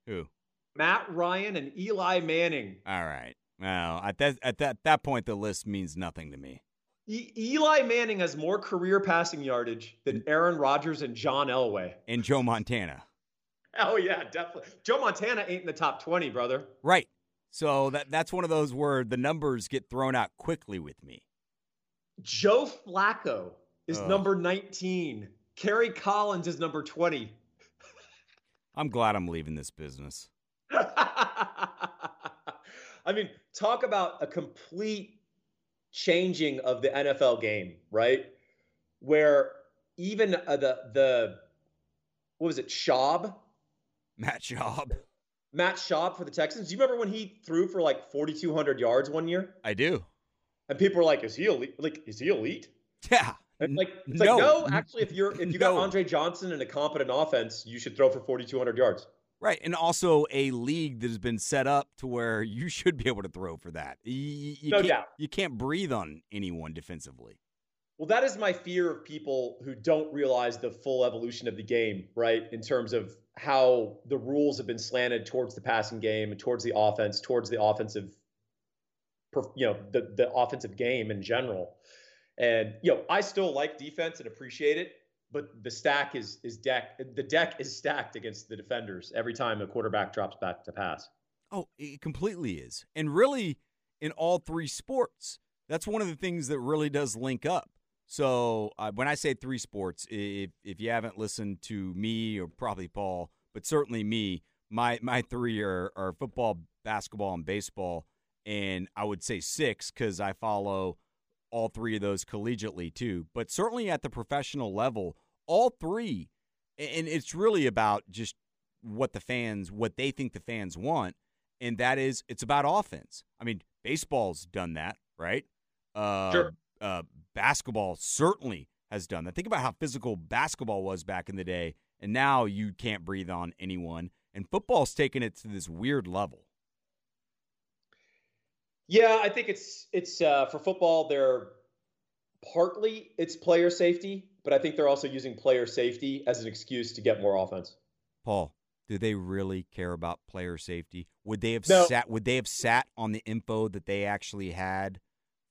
Who? Matt Ryan and Eli Manning. All right. Well, at that at that that point, the list means nothing to me. E- Eli Manning has more career passing yardage than mm. Aaron Rodgers and John Elway. And Joe Montana. Oh yeah, definitely. Joe Montana ain't in the top twenty, brother. Right. So that that's one of those where the numbers get thrown out quickly with me. Joe Flacco is number nineteen. Kerry Collins is number twenty. I'm glad I'm leaving this business. I mean, talk about a complete changing of the NFL game, right? Where even uh, the the what was it, Schaub, Matt Schaub. Matt Schaub for the Texans. Do you remember when he threw for like 4,200 yards one year? I do. And people were like, "Is he elite? Like, is he elite?" Yeah. And like, it's no. like, no, actually, if you're if you got Andre Johnson and a competent offense, you should throw for 4,200 yards. Right, and also a league that has been set up to where *laughs* you should be able to throw for that. You, you- No can't, doubt. You can't breathe on anyone defensively. Well, that is my fear of people who don't realize the full evolution of the game, right? In terms of how the rules have been slanted towards the passing game, towards the offense, towards the offensive, you know, the the offensive game in general. And you know, I still like defense and appreciate it, but the stack is is deck the deck is stacked against the defenders every time a quarterback drops back to pass. Oh, it completely is. And really, in all three sports, that's one of the things that really does link up. So uh, when I say three sports, if if you haven't listened to me or probably Paul, but certainly me, my my three are, are football, basketball, and baseball, and I would say six because I follow all three of those collegiately too. But certainly at the professional level, all three, and it's really about just what the fans, what they think the fans want and that is it's about offense. I mean, baseball's done that, right? Uh, Sure. Uh, basketball certainly has done that. Think about how physical basketball was back in the day, and now you can't breathe on anyone. And football's taken it to this weird level. Yeah, I think it's it's uh, for football. They're partly it's player safety, but I think they're also using player safety as an excuse to get more offense. Paul, do they really care about player safety? Would they have No. sat? Would they have sat on the info that they actually had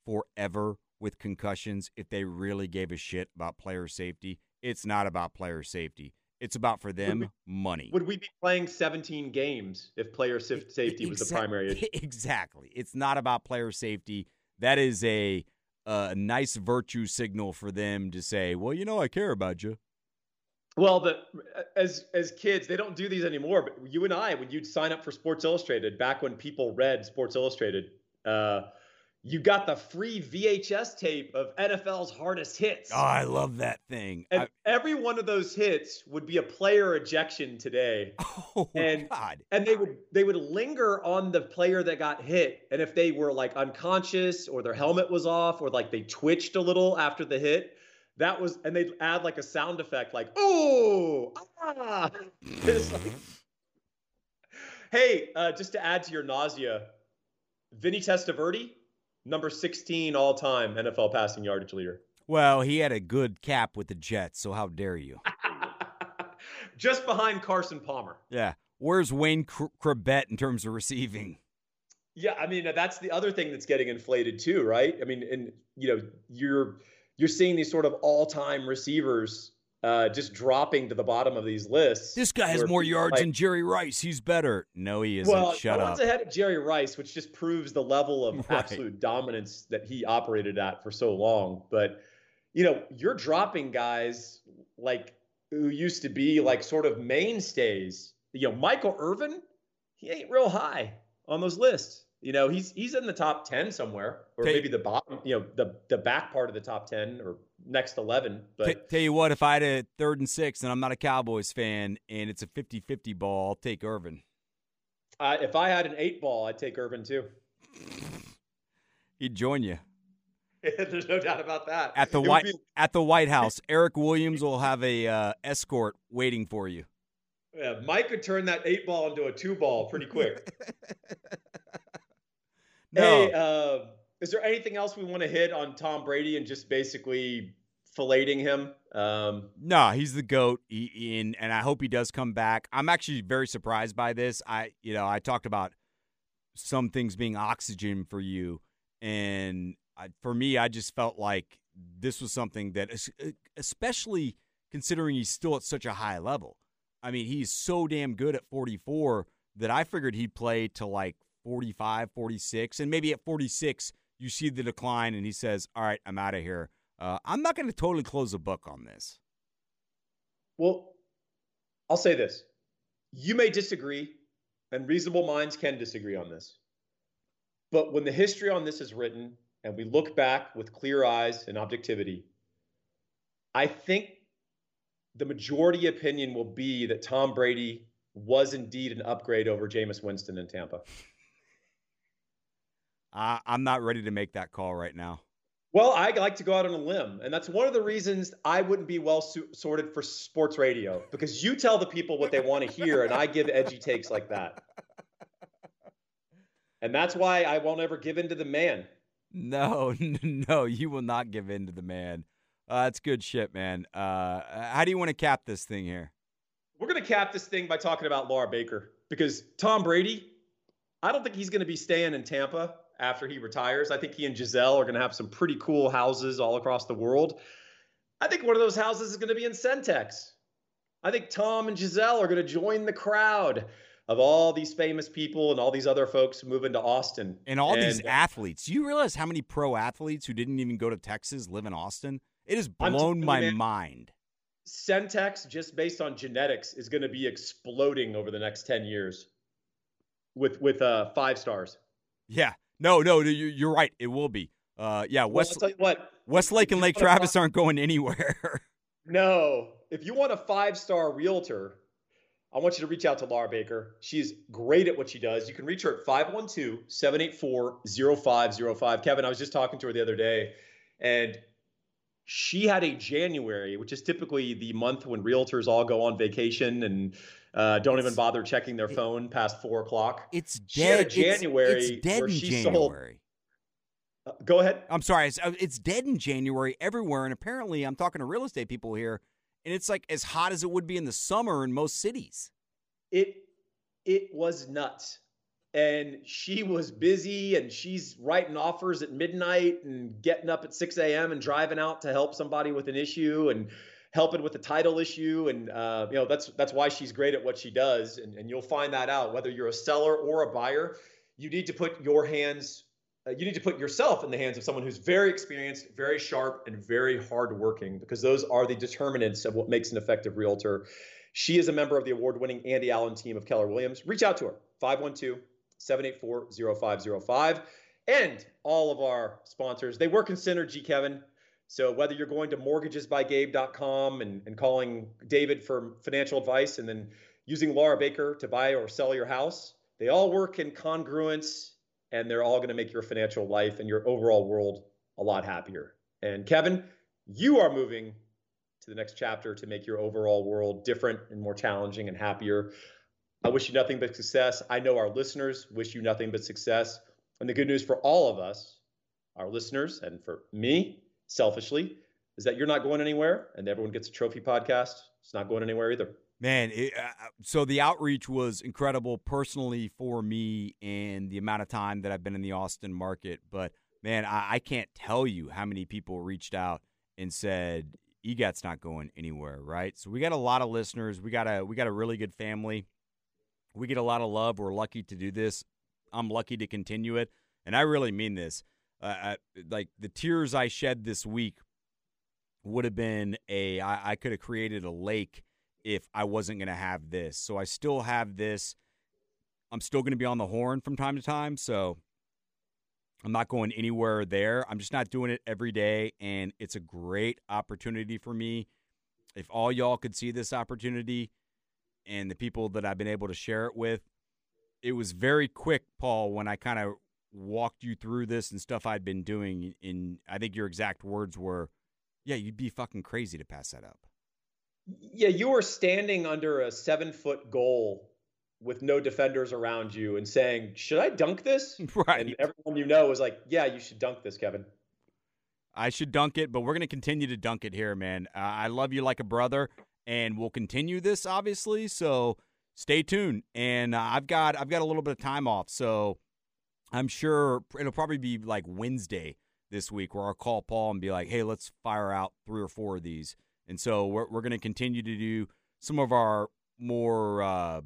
forever with concussions if they really gave a shit about player safety? It's not about player safety. It's about for them we- money. Would we be playing 17 games if player saf- safety was the primary issue? *laughs* Exactly. It's not about player safety. That is a a nice virtue signal for them to say, "Well, you know, I care about you." Well, the as as kids, they don't do these anymore. But you and I, when you'd sign up for Sports Illustrated, back when people read Sports Illustrated, uh, you got the free VHS tape of NFL's hardest hits. Oh, I love that thing. and I- every one of those hits would be a player ejection today. *laughs* oh and- God. and they would they would linger on the player that got hit and if they were like unconscious or their helmet was off or like they twitched a little after the hit that was and they'd add like a sound effect like oh ah *laughs* like- *laughs* hey uh, just to add to your nausea Vinny Testaverde number 16 all time NFL passing yardage leader Well, he had a good cap with the Jets, so how dare you? *laughs* just behind Carson Palmer Yeah. Where's Wayne Cr- in terms of receiving? Yeah, I mean that's the other thing that's getting inflated too, right? I mean, and you know, you're you're seeing these sort of all-time receivers uh, just dropping to the bottom of these lists. This guy has more yards like- than Jerry Rice. He's better. No, he isn't. well, Shut no up. ahead of Jerry Rice, which just proves the level of *laughs* Right. absolute dominance that he operated at for so long. But you know, you're dropping guys like who used to be like sort of mainstays. You know, Michael Irvin, he ain't real high on those lists. You know, he's he's in the top ten somewhere, or Take- maybe the bottom. You know, the the back part of the top ten or next eleven. But T- tell you what, if I had a third and six and I'm not a Cowboys fan and it's a 50 50 ball, I'll take Irvin. uh, if I had an eight ball, I'd take Irvin too. *laughs* He'd join you *laughs* There's no doubt about that. at the It White be- at the White House. *laughs* Erik Williams will have a uh, escort waiting for you. Yeah, Mike could turn that eight ball into a two ball pretty quick. No, Hey, uh, is there anything else we want to hit on Tom Brady and just basically filleting him? Um, No, he's the goat. He- and I hope he does come back. I'm actually very surprised by this. I you know I talked about some things being oxygen for you, and I, for me, I just felt like this was something that, especially considering he's still at such a high level. I mean, he's so damn good at 44 that I figured he'd play to like 45, 46, and maybe at 46 you see the decline, and he says, "All right, I'm out of here." Uh, I'm not going to totally close the book on this. well, I'll say this. You may disagree, and reasonable minds can disagree on this. But when the history on this is written and we look back with clear eyes and objectivity, I think the majority opinion will be that Tom Brady was indeed an upgrade over Jameis Winston in Tampa. I, I'm not ready to make that call right now. Well, I like to go out on a limb, and that's one of the reasons I wouldn't be well su- sorted for sports radio because you tell the people what they want to hear, and I give edgy takes like that. And that's why I won't ever give in to the man. No, *laughs* no, you will not give in to the man. Uh, that's good shit, man. Uh, how do you want to cap this thing here? We're going to cap this thing by talking about Laura Baker because Tom Brady, I don't think he's going to be staying in Tampa after he retires. I think he and Gisele are going to have some pretty cool houses all across the world. I think one of those houses is going to be in Centex. I think Tom and Gisele are going to join the crowd of all these famous people and all these other folks moving to Austin. And all these athletes. Do you realize how many pro athletes who didn't even go to Texas live in Austin? It has blown my man. mind. Centex, just based on genetics, is going to be exploding over the next 10 years with with uh, five stars. Yeah. No, no, you- you're right. It will be. Uh, yeah, West, you what, Westlake and Lake Travis aren't going anywhere. *laughs* No, if you want a five star realtor, I want you to reach out to Laura Baker. She's great at what she does. You can reach her at 512 784 0505. Kevin, I was just talking to her the other day, and she had a January, which is typically the month when realtors all go on vacation and uh, don't even bother checking their phone past four o'clock. It's She had a dead. It's- January it's, dead where in she January. sold- Uh, go ahead. I'm sorry. It's, uh, it's dead in January everywhere, and apparently, I'm talking to real estate people here, and it's like as hot as it would be in the summer in most cities. It it was nuts, and she was busy, and she's writing offers at midnight and getting up at 6 a.m. and driving out to help somebody with an issue and helping with the title issue, and uh, you know that's that's why she's great at what she does, and, and you'll find that out whether you're a seller or a buyer. You need to put your hands uh, you need to put yourself in the hands of someone who's very experienced, very sharp, and very hardworking because those are the determinants of what makes an effective realtor. She is a member of the award winning Andy Allen team of Keller Williams. Reach out to her, 512 784 0505. And all of our sponsors, they work in synergy, Kevin. So whether you're going to mortgagesbygabe.com and, and calling David for financial advice and then using Laura Baker to buy or sell your house, they all work in congruence and they're all going to make your financial life and your overall world a lot happier. And Kevin, you are moving to the next chapter to make your overall world different and more challenging and happier. I wish you nothing but success. I know our listeners wish you nothing but success. And the good news for all of us, our listeners, and for me, selfishly, is that you're not going anywhere and everyone gets a trophy podcast. It's not going anywhere either. Man, it, uh, uh, so the outreach was incredible personally for me and the amount of time that I've been in the Austin market. But man, I, I can't tell you how many people reached out and said EGAT's not going anywhere, right? So we got a lot of listeners. We got a we got a really good family. We get a lot of love. We're lucky to do this. I'm lucky to continue it, and I really mean this. Uh, like the tears I shed this week would have been a I, I could have created a lake if I wasn't going to have this. So I still have this. I'm still going to be on the horn from time to time. So I'm not going anywhere there. I'm just not doing it every day. And it's a great opportunity for me. If all y'all could see this opportunity and the people that I've been able to share it with, it was very quick, Paul, when I kind of walked you through this and stuff I'd been doing. In I think your exact words were, yeah, you'd be fucking crazy to pass that up. Yeah, you were standing under a seven foot goal with no defenders around you and saying, Should I dunk this? *laughs* Right. And everyone you know was like, Yeah, you should dunk this, Kevin. I should dunk it, but we're going to continue to dunk it here, man. Uh, I love you like a brother, and we'll continue this, obviously. So stay tuned. And uh, I've got I've got a little bit of time off, so I'm sure it'll probably be like Wednesday this week where I'll call Paul and be like, "Hey, let's fire out three or four of these." And so we're, we're going to continue to do some of our more uh,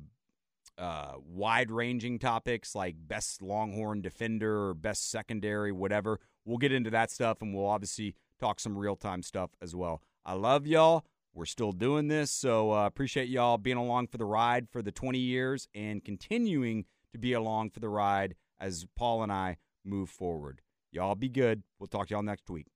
uh, wide ranging topics like best Longhorn defender or best secondary, whatever. We'll get into that stuff and we'll obviously talk some real time stuff as well. I love y'all. We're still doing this. So uh, appreciate y'all being along for the ride for the 20 years and continuing to be along for the ride as Paul and I move forward. Y'all be good. We'll talk to y'all next week.